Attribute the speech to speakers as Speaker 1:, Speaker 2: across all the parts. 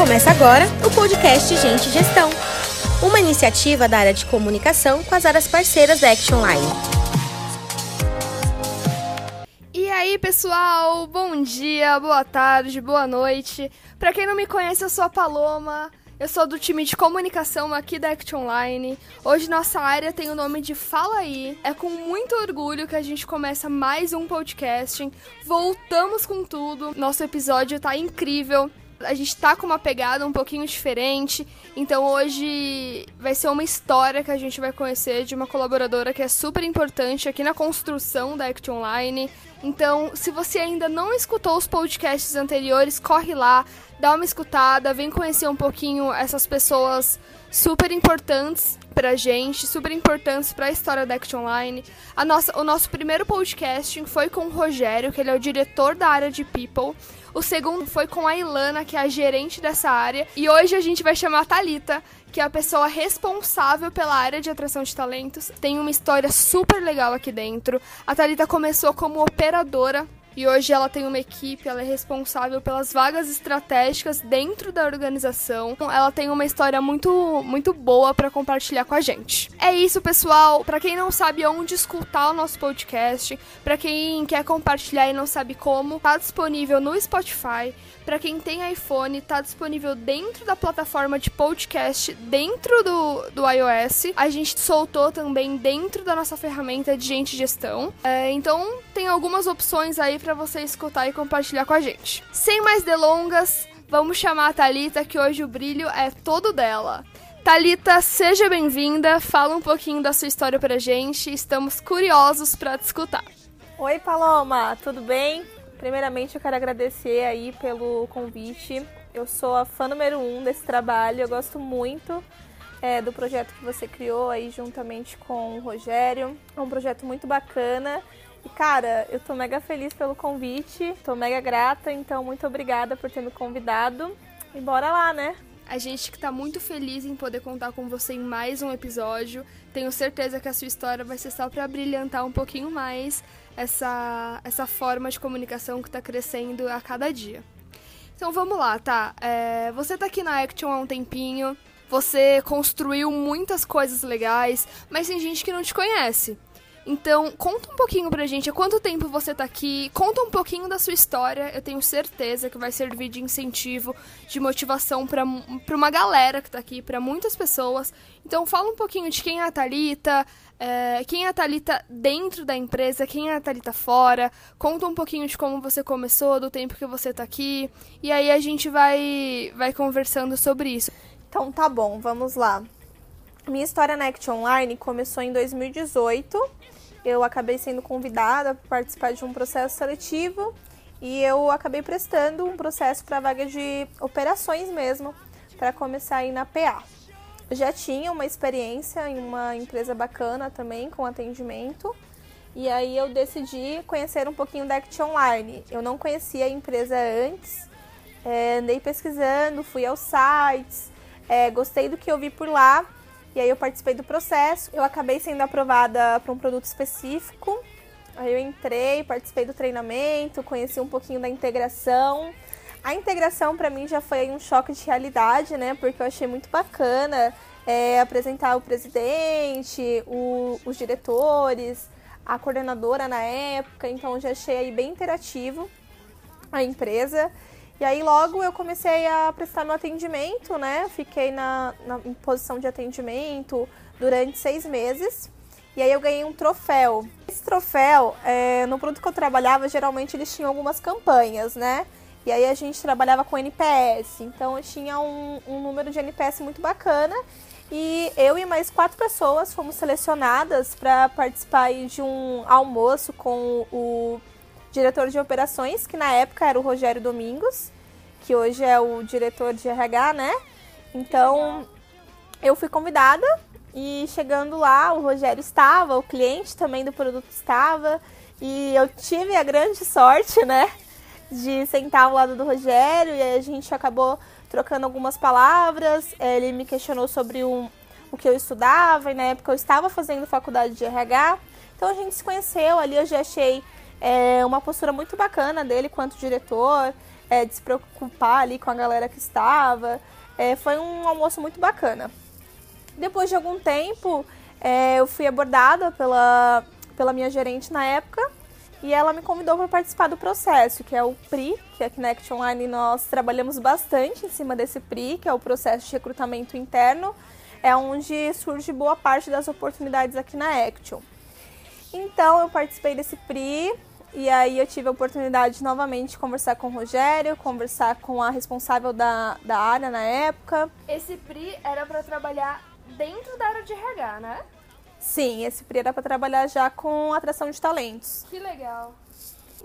Speaker 1: Começa agora o podcast Gente Gestão, uma iniciativa da área de comunicação com as áreas parceiras da Action Line.
Speaker 2: E aí, pessoal? Bom dia, boa tarde, boa noite. Para quem não me conhece, eu sou a Paloma. Eu sou do time de comunicação aqui da Action Online. Hoje nossa área tem o nome de Fala Aí. É com muito orgulho que a gente começa mais um podcast. Voltamos com tudo. Nosso episódio tá incrível. A gente tá com uma pegada um pouquinho diferente. Então hoje vai ser uma história que a gente vai conhecer de uma colaboradora que é super importante aqui na construção da Action Online. Então, se você ainda não escutou os podcasts anteriores, corre lá, dá uma escutada, vem conhecer um pouquinho essas pessoas super importantes pra gente, super importantes para a história da Action Online. A nossa, o nosso primeiro podcast foi com o Rogério, que ele é o diretor da área de People. O segundo foi com a Ilana, que é a gerente dessa área. E hoje a gente vai chamar a Thalita, que é a pessoa responsável pela área de atração de talentos. Tem uma história super legal aqui dentro. A Thalita começou como operadora e hoje ela tem uma equipe, ela é responsável pelas vagas estratégicas dentro da organização. Ela tem uma história muito, muito boa para compartilhar com a gente. É isso, pessoal. Para quem não sabe onde escutar o nosso podcast, para quem quer compartilhar e não sabe como, tá disponível no Spotify. Para quem tem iPhone, tá disponível dentro da plataforma de podcast dentro do, do iOS. A gente soltou também dentro da nossa ferramenta de gente gestão. É, então tem algumas opções aí para você escutar e compartilhar com a gente. Sem mais delongas, vamos chamar a Talita que hoje o brilho é todo dela. Talita, seja bem-vinda. Fala um pouquinho da sua história pra gente. Estamos curiosos para te escutar.
Speaker 3: Oi, Paloma, tudo bem? Primeiramente, eu quero agradecer aí pelo convite. Eu sou a fã número um desse trabalho. Eu gosto muito é, do projeto que você criou aí juntamente com o Rogério. É um projeto muito bacana e cara, eu tô mega feliz pelo convite, tô mega grata, então muito obrigada por ter me convidado. E bora lá, né?
Speaker 2: A gente que tá muito feliz em poder contar com você em mais um episódio. Tenho certeza que a sua história vai ser só para brilhantar um pouquinho mais essa, essa forma de comunicação que tá crescendo a cada dia. Então vamos lá, tá? É, você tá aqui na Action há um tempinho, você construiu muitas coisas legais, mas tem gente que não te conhece. Então, conta um pouquinho pra gente há quanto tempo você tá aqui, conta um pouquinho da sua história. Eu tenho certeza que vai servir de incentivo, de motivação para uma galera que tá aqui, para muitas pessoas. Então, fala um pouquinho de quem é a Thalita, é, quem é a Thalita dentro da empresa, quem é a Thalita fora. Conta um pouquinho de como você começou, do tempo que você tá aqui. E aí a gente vai, vai conversando sobre isso.
Speaker 3: Então, tá bom, vamos lá. Minha história na Act Online começou em 2018. Eu acabei sendo convidada para participar de um processo seletivo e eu acabei prestando um processo para vaga de operações mesmo, para começar aí na PA. Eu já tinha uma experiência em uma empresa bacana também com atendimento. E aí eu decidi conhecer um pouquinho da Act Online. Eu não conhecia a empresa antes, é, andei pesquisando, fui aos sites, é, gostei do que eu vi por lá e aí eu participei do processo. Eu acabei sendo aprovada para um produto específico. Aí eu entrei, participei do treinamento, conheci um pouquinho da integração. A integração para mim já foi um choque de realidade, né? Porque eu achei muito bacana é, apresentar o presidente, o, os diretores, a coordenadora na época. Então já achei aí bem interativo a empresa. E aí logo eu comecei a prestar meu atendimento, né? Fiquei na, na em posição de atendimento durante seis meses. E aí eu ganhei um troféu. Esse troféu, é, no produto que eu trabalhava, geralmente eles tinham algumas campanhas, né? E aí a gente trabalhava com NPS. Então eu tinha um, um número de NPS muito bacana. E eu e mais quatro pessoas fomos selecionadas para participar de um almoço com o diretor de operações, que na época era o Rogério Domingos, que hoje é o diretor de RH, né? Então, eu fui convidada e chegando lá, o Rogério estava, o cliente também do produto estava, e eu tive a grande sorte, né, de sentar ao lado do Rogério e a gente acabou trocando algumas palavras. Ele me questionou sobre um, o que eu estudava e na época eu estava fazendo faculdade de RH. Então a gente se conheceu ali, eu já achei É uma postura muito bacana dele quanto diretor, é, de se preocupar ali com a galera que estava. É, foi um almoço muito bacana. Depois de algum tempo, é, eu fui abordada pela, pela minha gerente na época e ela me convidou para participar do processo, que é o PRI, que aqui na Act Online nós trabalhamos bastante em cima desse PRI, que é o processo de recrutamento interno, é onde surge boa parte das oportunidades aqui na Action. Então eu participei desse PRI e aí eu tive a oportunidade de novamente conversar com o Rogério, conversar com a responsável da, da área na época.
Speaker 2: Esse PRI era para trabalhar dentro da área de RH, né?
Speaker 3: Sim, esse PRI era para trabalhar já com atração de talentos.
Speaker 2: Que legal.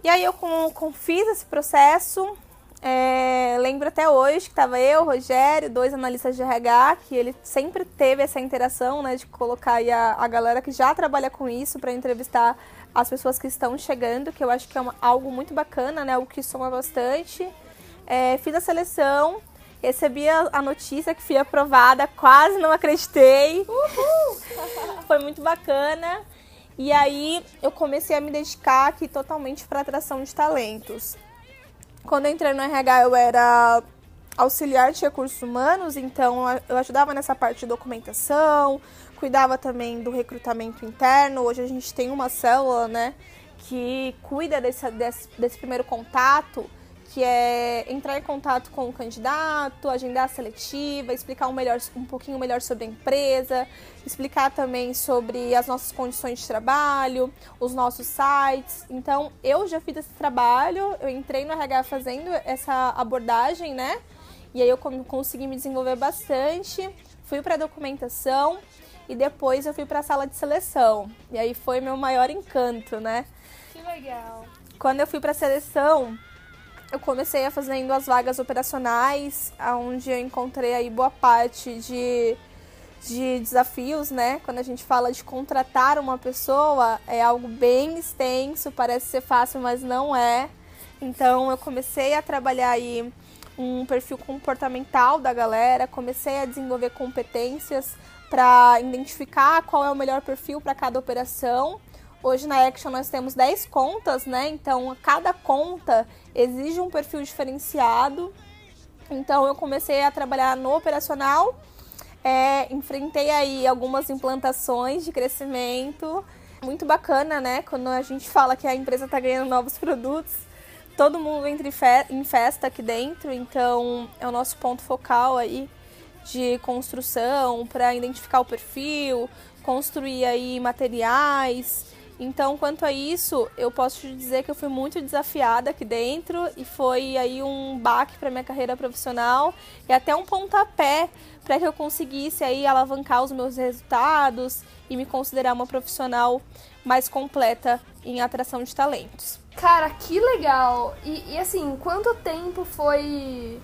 Speaker 3: E aí eu com, com fiz esse processo, é, lembro até hoje que estava eu, Rogério, dois analistas de RH, que ele sempre teve essa interação, né, de colocar a, a galera que já trabalha com isso para entrevistar as pessoas que estão chegando, que eu acho que é uma, algo muito bacana, né, algo que soma bastante. É, fiz a seleção, recebi a, a, notícia que fui aprovada, quase não acreditei. Uhul! Foi muito bacana. E aí eu comecei a me dedicar aqui totalmente para atração de talentos. Quando eu entrei no RH, eu era auxiliar de recursos humanos, então eu ajudava nessa parte de documentação, cuidava também do recrutamento interno. Hoje a gente tem uma célula, né, que cuida desse, desse, desse primeiro contato, que é entrar em contato com o candidato, agendar a seletiva, explicar um, melhor, um pouquinho melhor sobre a empresa, explicar também sobre as nossas condições de trabalho, os nossos sites. Então, eu já fiz esse trabalho, eu entrei no RH fazendo essa abordagem, né? E aí eu consegui me desenvolver bastante, fui para a documentação e depois eu fui para a sala de seleção. E aí foi meu maior encanto, né?
Speaker 2: Que legal.
Speaker 3: Quando eu fui para a seleção, eu comecei a fazendo as vagas operacionais, onde eu encontrei aí boa parte de de desafios, né? Quando a gente fala de contratar uma pessoa, é algo bem extenso, parece ser fácil, mas não é. Então eu comecei a trabalhar aí um perfil comportamental da galera, comecei a desenvolver competências para identificar qual é o melhor perfil para cada operação. Hoje na Action nós temos 10 contas, né? Então cada conta exige um perfil diferenciado. Então eu comecei a trabalhar no operacional é, enfrentei aí algumas implantações de crescimento. Muito bacana, né? Quando a gente fala que a empresa está ganhando novos produtos, todo mundo entra em festa aqui dentro, então é o nosso ponto focal aí de construção para identificar o perfil, construir aí materiais, então, quanto a isso, eu posso te dizer que eu fui muito desafiada aqui dentro e foi aí um baque para minha carreira profissional e até um pontapé para que eu conseguisse aí alavancar os meus resultados e me considerar uma profissional mais completa em atração de talentos.
Speaker 2: Cara, que legal! E, e assim, quanto tempo foi.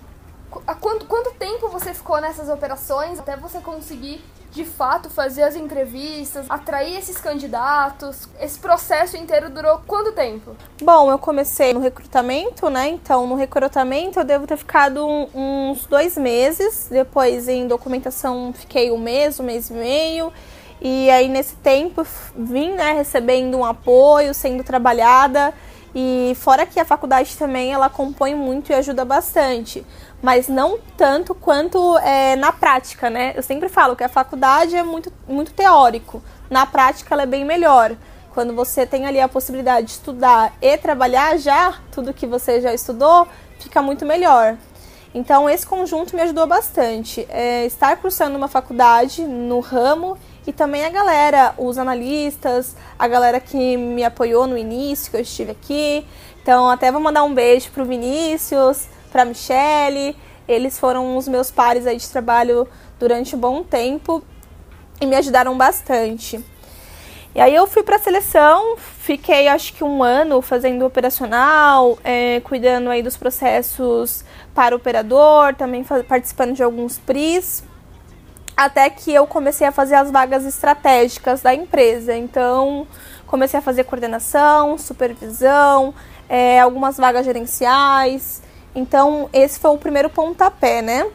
Speaker 2: Quanto, quanto tempo você ficou nessas operações até você conseguir de fato fazer as entrevistas, atrair esses candidatos. Esse processo inteiro durou quanto tempo?
Speaker 3: Bom, eu comecei no recrutamento, né? Então, no recrutamento eu devo ter ficado uns dois meses. Depois, em documentação, fiquei um mês, um mês e meio. E aí, nesse tempo, vim né, recebendo um apoio, sendo trabalhada. E fora que a faculdade também ela compõe muito e ajuda bastante mas não tanto quanto é, na prática, né? Eu sempre falo que a faculdade é muito, muito teórico, na prática ela é bem melhor. Quando você tem ali a possibilidade de estudar e trabalhar já, tudo que você já estudou, fica muito melhor. Então, esse conjunto me ajudou bastante. É, estar cursando uma faculdade no ramo e também a galera, os analistas, a galera que me apoiou no início, que eu estive aqui. Então, até vou mandar um beijo pro Vinícius, para Michelle. Eles foram os meus pares aí de trabalho durante um bom tempo e me ajudaram bastante. E aí eu fui para a seleção, fiquei acho que um ano fazendo operacional, é, cuidando aí dos processos para o operador, também participando de alguns PRIs, até que eu comecei a fazer as vagas estratégicas da empresa. Então comecei a fazer coordenação, supervisão, é, algumas vagas gerenciais, então, esse foi o primeiro pontapé, né?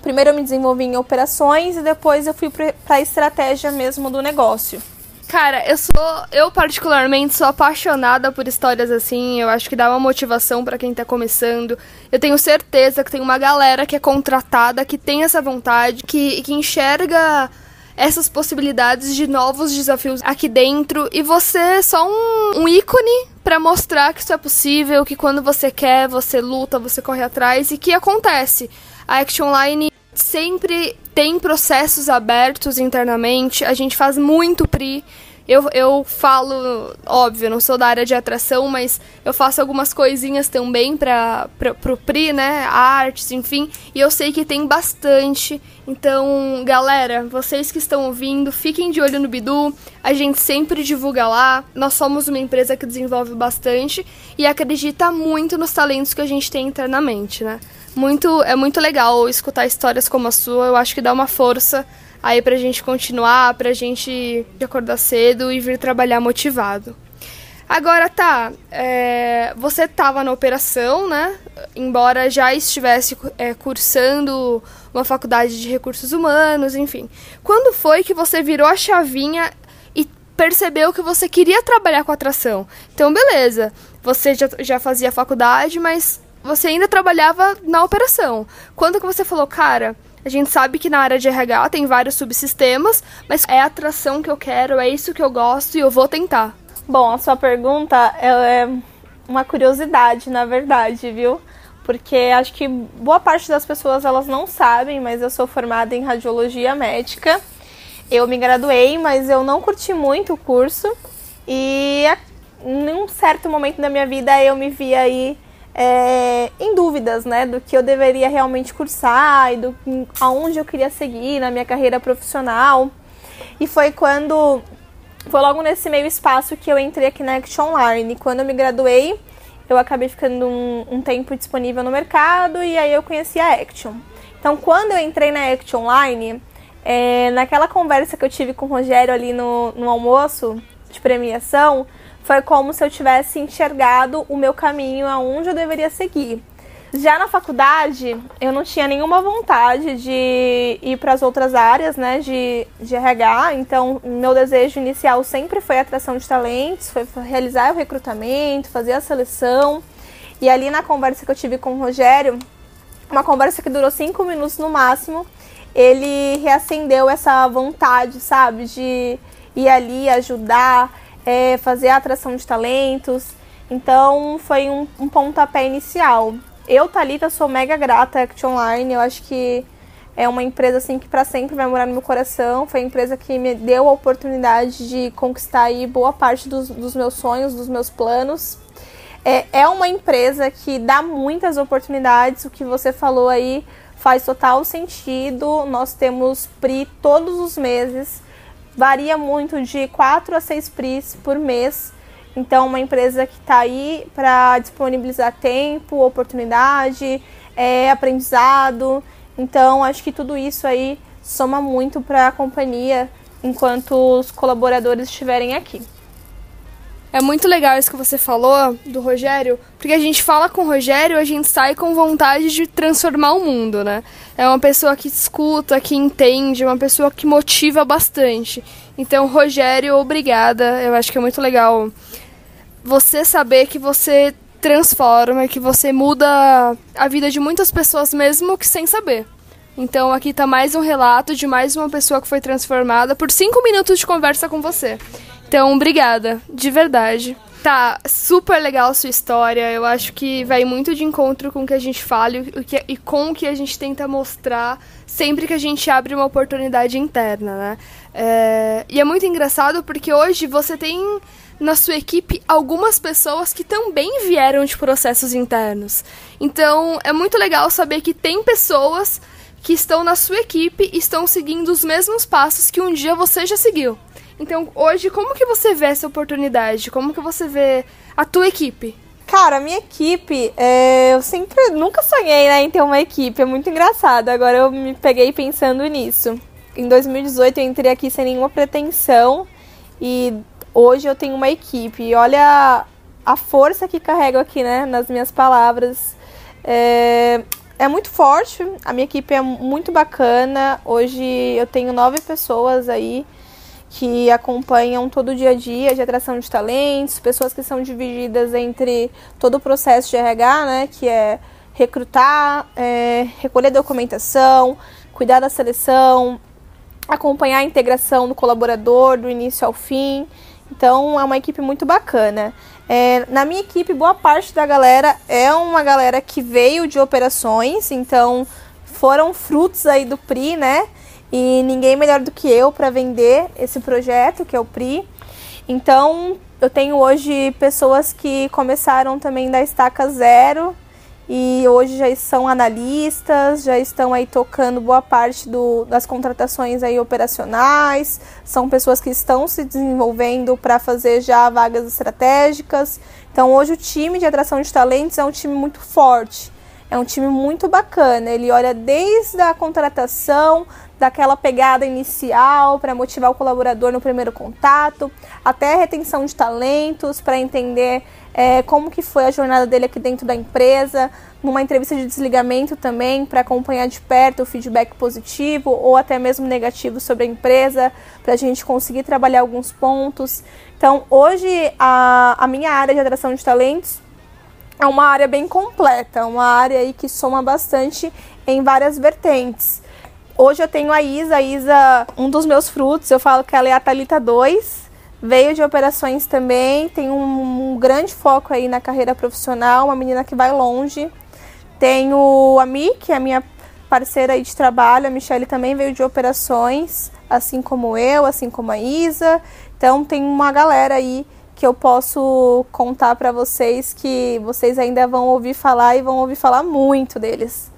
Speaker 3: Primeiro eu me desenvolvi em operações e depois eu fui para a estratégia mesmo do negócio.
Speaker 2: Cara, eu sou, eu particularmente sou apaixonada por histórias assim. Eu acho que dá uma motivação para quem tá começando. Eu tenho certeza que tem uma galera que é contratada, que tem essa vontade, que, que enxerga essas possibilidades de novos desafios aqui dentro e você é só um, um ícone para mostrar que isso é possível, que quando você quer, você luta, você corre atrás e que acontece. A Action Online sempre tem processos abertos internamente, a gente faz muito PRI. Eu, eu falo, óbvio, não sou da área de atração, mas eu faço algumas coisinhas também para pro PRI, né? Artes, enfim. E eu sei que tem bastante. Então, galera, vocês que estão ouvindo, fiquem de olho no Bidu. A gente sempre divulga lá. Nós somos uma empresa que desenvolve bastante e acredita muito nos talentos que a gente tem internamente, né? Muito, é muito legal escutar histórias como a sua. Eu acho que dá uma força aí pra gente continuar, pra gente acordar cedo e vir trabalhar motivado. Agora tá, é, você estava na operação, né? Embora já estivesse é, cursando uma faculdade de recursos humanos, enfim. Quando foi que você virou a chavinha e percebeu que você queria trabalhar com atração? Então, beleza, você já, já fazia faculdade, mas você ainda trabalhava na operação. Quando que você falou, cara, a gente sabe que na área de RH tem vários subsistemas, mas é a atração que eu quero, é isso que eu gosto e eu vou tentar.
Speaker 3: Bom, a sua pergunta é uma curiosidade, na verdade, viu? Porque acho que boa parte das pessoas elas não sabem, mas eu sou formada em radiologia médica. Eu me graduei, mas eu não curti muito o curso e em um certo momento da minha vida eu me vi aí é, em dúvidas, né, do que eu deveria realmente cursar e do aonde eu queria seguir na minha carreira profissional. E foi quando foi logo nesse meio espaço que eu entrei aqui na Act Online. Quando eu me graduei, eu acabei ficando um, um tempo disponível no mercado e aí eu conheci a Action. Então, quando eu entrei na Act Online, é, naquela conversa que eu tive com o Rogério ali no, no almoço de premiação, foi como se eu tivesse enxergado o meu caminho aonde eu deveria seguir. Já na faculdade, eu não tinha nenhuma vontade de ir para as outras áreas, né, de, de RH. Então, meu desejo inicial sempre foi atração de talentos, foi realizar o recrutamento, fazer a seleção. E ali na conversa que eu tive com o Rogério, uma conversa que durou cinco minutos no máximo, ele reacendeu essa vontade, sabe, de ir ali ajudar, é, fazer a atração de talentos. Então foi um, um pontapé inicial. Eu, Thalita, sou mega grata à Act Online. Eu acho que é uma empresa assim que para sempre vai morar no meu coração. Foi a empresa que me deu a oportunidade de conquistar aí boa parte dos, dos meus sonhos, dos meus planos. É, é uma empresa que dá muitas oportunidades. O que você falou aí faz total sentido. Nós temos PRI todos os meses varia muito de 4 a 6 PRIs por mês. Então, uma empresa que está aí para disponibilizar tempo, oportunidade, é, aprendizado. Então, acho que tudo isso aí soma muito para a companhia enquanto os colaboradores estiverem aqui.
Speaker 2: É muito legal isso que você falou do Rogério, porque a gente fala com o Rogério, a gente sai com vontade de transformar o mundo, né? É uma pessoa que escuta, que entende, uma pessoa que motiva bastante. Então, Rogério, obrigada. Eu acho que é muito legal você saber que você transforma, que você muda a vida de muitas pessoas mesmo que sem saber. Então aqui está mais um relato de mais uma pessoa que foi transformada por cinco minutos de conversa com você. Então, obrigada, de verdade. Tá super legal a sua história. Eu acho que vai muito de encontro com o que a gente fala e, que, e com o que a gente tenta mostrar sempre que a gente abre uma oportunidade interna, né? É, e é muito engraçado porque hoje você tem na sua equipe algumas pessoas que também vieram de processos internos. Então é muito legal saber que tem pessoas que estão na sua equipe e estão seguindo os mesmos passos que um dia você já seguiu. Então, hoje, como que você vê essa oportunidade? Como que você vê a tua equipe?
Speaker 3: Cara, a minha equipe, é, eu sempre, nunca sonhei né, em ter uma equipe, é muito engraçado. Agora eu me peguei pensando nisso. Em 2018 eu entrei aqui sem nenhuma pretensão e hoje eu tenho uma equipe. E olha a força que carrego aqui, né, nas minhas palavras. É, é muito forte, a minha equipe é muito bacana. Hoje eu tenho nove pessoas aí que acompanham todo o dia a dia de atração de talentos, pessoas que são divididas entre todo o processo de RH, né, que é recrutar, é, recolher documentação, cuidar da seleção, acompanhar a integração do colaborador do início ao fim. Então é uma equipe muito bacana. É, na minha equipe, boa parte da galera é uma galera que veio de operações, então foram frutos aí do PRI, né? E ninguém melhor do que eu para vender esse projeto, que é o PRI. Então, eu tenho hoje pessoas que começaram também da estaca zero e hoje já são analistas, já estão aí tocando boa parte do, das contratações aí operacionais, são pessoas que estão se desenvolvendo para fazer já vagas estratégicas. Então hoje o time de atração de talentos é um time muito forte, é um time muito bacana. Ele olha desde a contratação, daquela pegada inicial para motivar o colaborador no primeiro contato, até a retenção de talentos para entender é, como que foi a jornada dele aqui dentro da empresa, numa entrevista de desligamento também, para acompanhar de perto o feedback positivo ou até mesmo negativo sobre a empresa, para a gente conseguir trabalhar alguns pontos. Então, hoje, a, a minha área de atração de talentos é uma área bem completa, uma área aí que soma bastante em várias vertentes. Hoje eu tenho a Isa, a Isa, um dos meus frutos, eu falo que ela é a Thalita 2, veio de operações também, tem um, um, grande foco aí na carreira profissional, uma menina que vai longe. Tenho a Mi, que é a minha parceira aí de trabalho, a Michelle também veio de operações, assim como eu, assim como a Isa. Então tem uma galera aí que eu posso contar para vocês que vocês ainda vão ouvir falar e vão ouvir falar muito deles.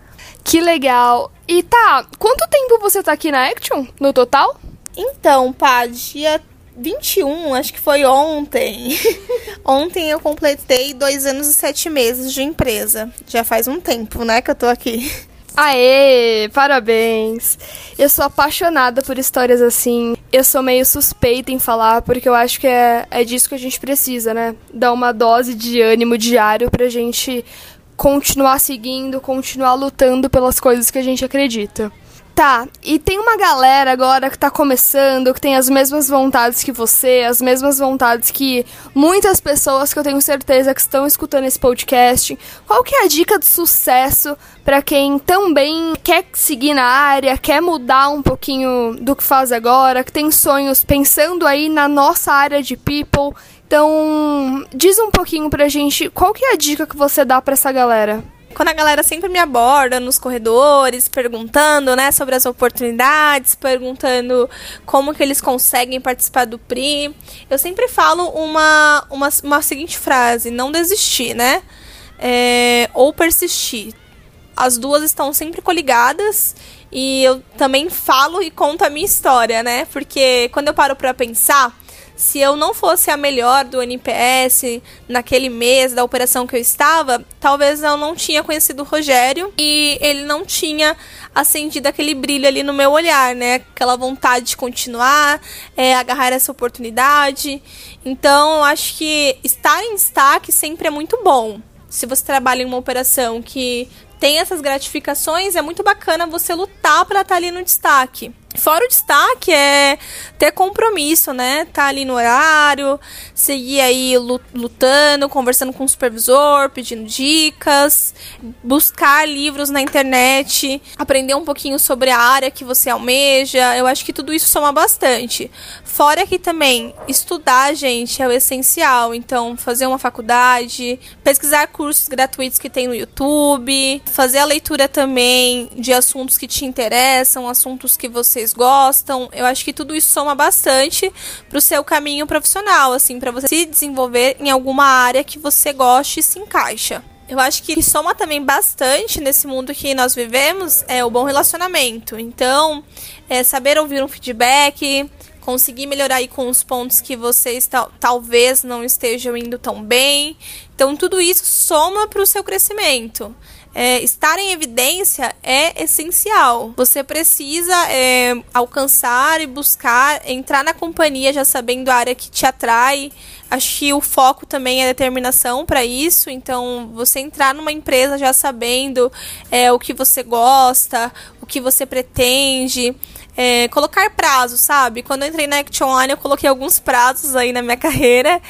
Speaker 2: Que legal. E tá, quanto tempo você tá aqui na Action, no total?
Speaker 3: Então, pá, dia 21, acho que foi ontem. ontem eu completei dois anos e sete meses de empresa. Já faz um tempo, né, que eu tô aqui.
Speaker 2: Aê, parabéns! Eu sou apaixonada por histórias assim. Eu sou meio suspeita em falar, porque eu acho que é, é disso que a gente precisa, né? Dar uma dose de ânimo diário pra gente continuar seguindo, continuar lutando pelas coisas que a gente acredita. Tá, e tem uma galera agora que tá começando, que tem as mesmas vontades que você, as mesmas vontades que muitas pessoas que eu tenho certeza que estão escutando esse podcast. Qual que é a dica de sucesso para quem também quer seguir na área, quer mudar um pouquinho do que faz agora, que tem sonhos pensando aí na nossa área de people então, diz um pouquinho pra gente qual que é a dica que você dá para essa galera.
Speaker 3: Quando a galera sempre me aborda nos corredores, perguntando, né, sobre as oportunidades, perguntando como que eles conseguem participar do PRI, eu sempre falo uma, uma, uma seguinte frase, não desistir, né? É, ou persistir. As duas estão sempre coligadas e eu também falo e conto a minha história, né? Porque quando eu paro para pensar, se eu não fosse a melhor do NPS naquele mês da operação que eu estava, talvez eu não tinha conhecido o Rogério e ele não tinha acendido aquele brilho ali no meu olhar, né? Aquela vontade de continuar, é, agarrar essa oportunidade. Então, eu acho que estar em destaque sempre é muito bom. Se você trabalha em uma operação que tem essas gratificações, é muito bacana você lutar para estar ali no destaque. Fora o destaque é ter compromisso, né? Tá ali no horário, seguir aí lutando, conversando com o supervisor, pedindo dicas, buscar livros na internet, aprender um pouquinho sobre a área que você almeja. Eu acho que tudo isso soma bastante. Fora que também estudar, gente, é o essencial. Então, fazer uma faculdade, pesquisar cursos gratuitos que tem no YouTube, fazer a leitura também de assuntos que te interessam, assuntos que você vocês gostam. Eu acho que tudo isso soma bastante pro seu caminho profissional, assim, para você se desenvolver em alguma área que você goste e se encaixa. Eu acho que soma também bastante nesse mundo que nós vivemos é o bom relacionamento. Então, é saber ouvir um feedback, conseguir melhorar aí com os pontos que vocês tal, talvez não estejam indo tão bem. Então, tudo isso soma para o seu crescimento é, estar em evidência é essencial. Você precisa é, alcançar e buscar entrar na companhia já sabendo a área que te atrai. Acho que o foco também é determinação para isso. Então, você entrar numa empresa já sabendo é, o que você gosta, o que você pretende é, colocar prazos, sabe? Quando eu entrei na Action Online, eu coloquei alguns prazos aí na minha carreira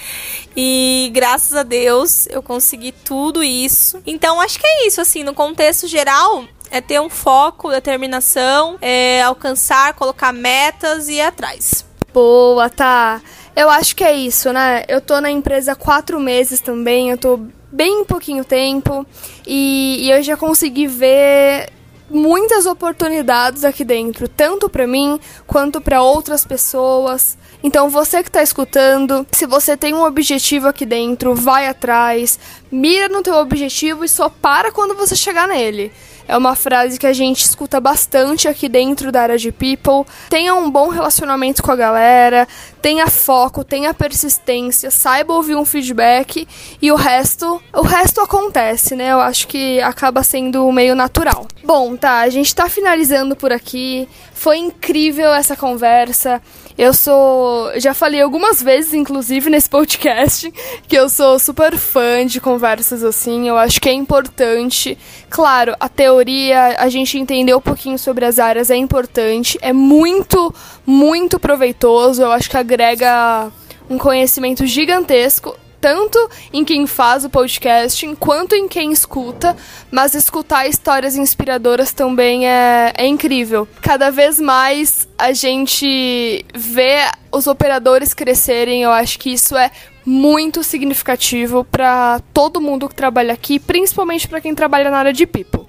Speaker 3: e graças a Deus eu consegui tudo isso. Então acho que é isso, assim, no contexto geral, é ter um foco, determinação, é alcançar, colocar metas e ir atrás.
Speaker 2: Boa, tá. Eu acho que é isso, né? Eu tô na empresa há quatro meses também, eu tô bem pouquinho tempo e, e eu já consegui ver muitas oportunidades aqui dentro, tanto para mim quanto para outras pessoas. Então, você que está escutando, se você tem um objetivo aqui dentro, vai atrás, mira no teu objetivo e só para quando você chegar nele. É uma frase que a gente escuta bastante aqui dentro da área de people. Tenha um bom relacionamento com a galera, tenha foco, tenha persistência, saiba ouvir um feedback e o resto, o resto acontece, né? Eu acho que acaba sendo meio natural. Bom, tá, a gente tá finalizando por aqui. Foi incrível essa conversa. Eu sou. Já falei algumas vezes, inclusive, nesse podcast, que eu sou super fã de conversas assim. Eu acho que é importante. Claro, a teoria, a gente entender um pouquinho sobre as áreas é importante. É muito, muito proveitoso. Eu acho que agrega um conhecimento gigantesco tanto em quem faz o podcast quanto em quem escuta, mas escutar histórias inspiradoras também é, é incrível. Cada vez mais a gente vê os operadores crescerem, eu acho que isso é muito significativo para todo mundo que trabalha aqui, principalmente para quem trabalha na área de people.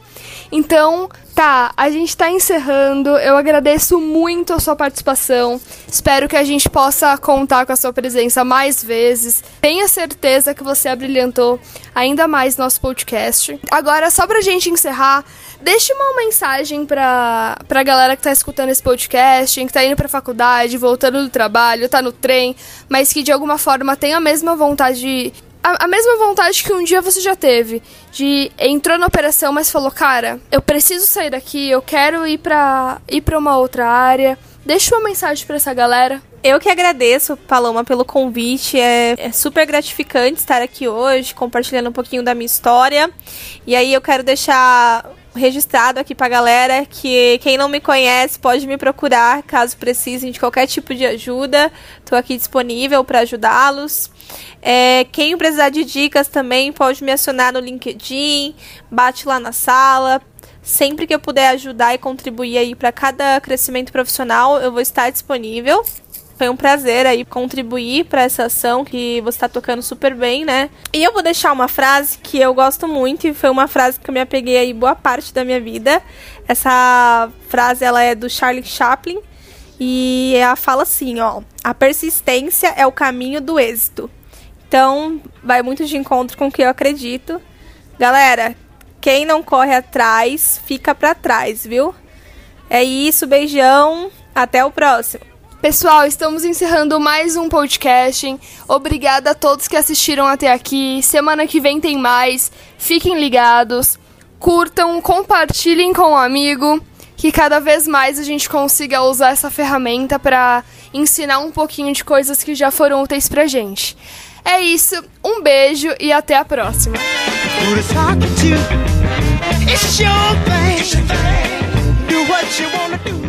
Speaker 2: Então, tá, a gente tá encerrando. Eu agradeço muito a sua participação. Espero que a gente possa contar com a sua presença mais vezes. Tenha certeza que você abrilhantou ainda mais nosso podcast. Agora, só pra gente encerrar, deixe uma mensagem pra, pra galera que tá escutando esse podcast, que tá indo pra faculdade, voltando do trabalho, tá no trem, mas que de alguma forma tem a mesma vontade de a, a, mesma vontade que um dia você já teve. De entrou na operação, mas falou, cara, eu preciso sair daqui, eu quero ir pra, ir pra uma outra área. Deixa uma mensagem para essa galera.
Speaker 3: Eu que agradeço, Paloma, pelo convite. É, é, super gratificante estar aqui hoje, compartilhando um pouquinho da minha história. E aí eu quero deixar registrado aqui pra galera que quem não me conhece pode me procurar caso precisem de qualquer tipo de ajuda. Estou aqui disponível para ajudá-los. É, quem precisar de dicas também pode me acionar no LinkedIn, bate lá na sala. Sempre que eu puder ajudar e contribuir aí para cada crescimento profissional, eu vou estar disponível. Foi um prazer aí contribuir para essa ação que você está tocando super bem, né? E eu vou deixar uma frase que eu gosto muito e foi uma frase que eu me apeguei aí boa parte da minha vida. Essa frase ela é do Charlie Chaplin e ela fala assim, ó: "A persistência é o caminho do êxito". Então, vai muito de encontro com o que eu acredito. Galera, quem não corre atrás, fica para trás, viu? É isso, beijão, até o próximo.
Speaker 2: Pessoal, estamos encerrando mais um podcast. Obrigada a todos que assistiram até aqui. Semana que vem tem mais. Fiquem ligados. Curtam, compartilhem com um amigo. Que cada vez mais a gente consiga usar essa ferramenta para ensinar um pouquinho de coisas que já foram úteis pra gente. É isso, um beijo e até a próxima. It's your thing. Do what you wanna do.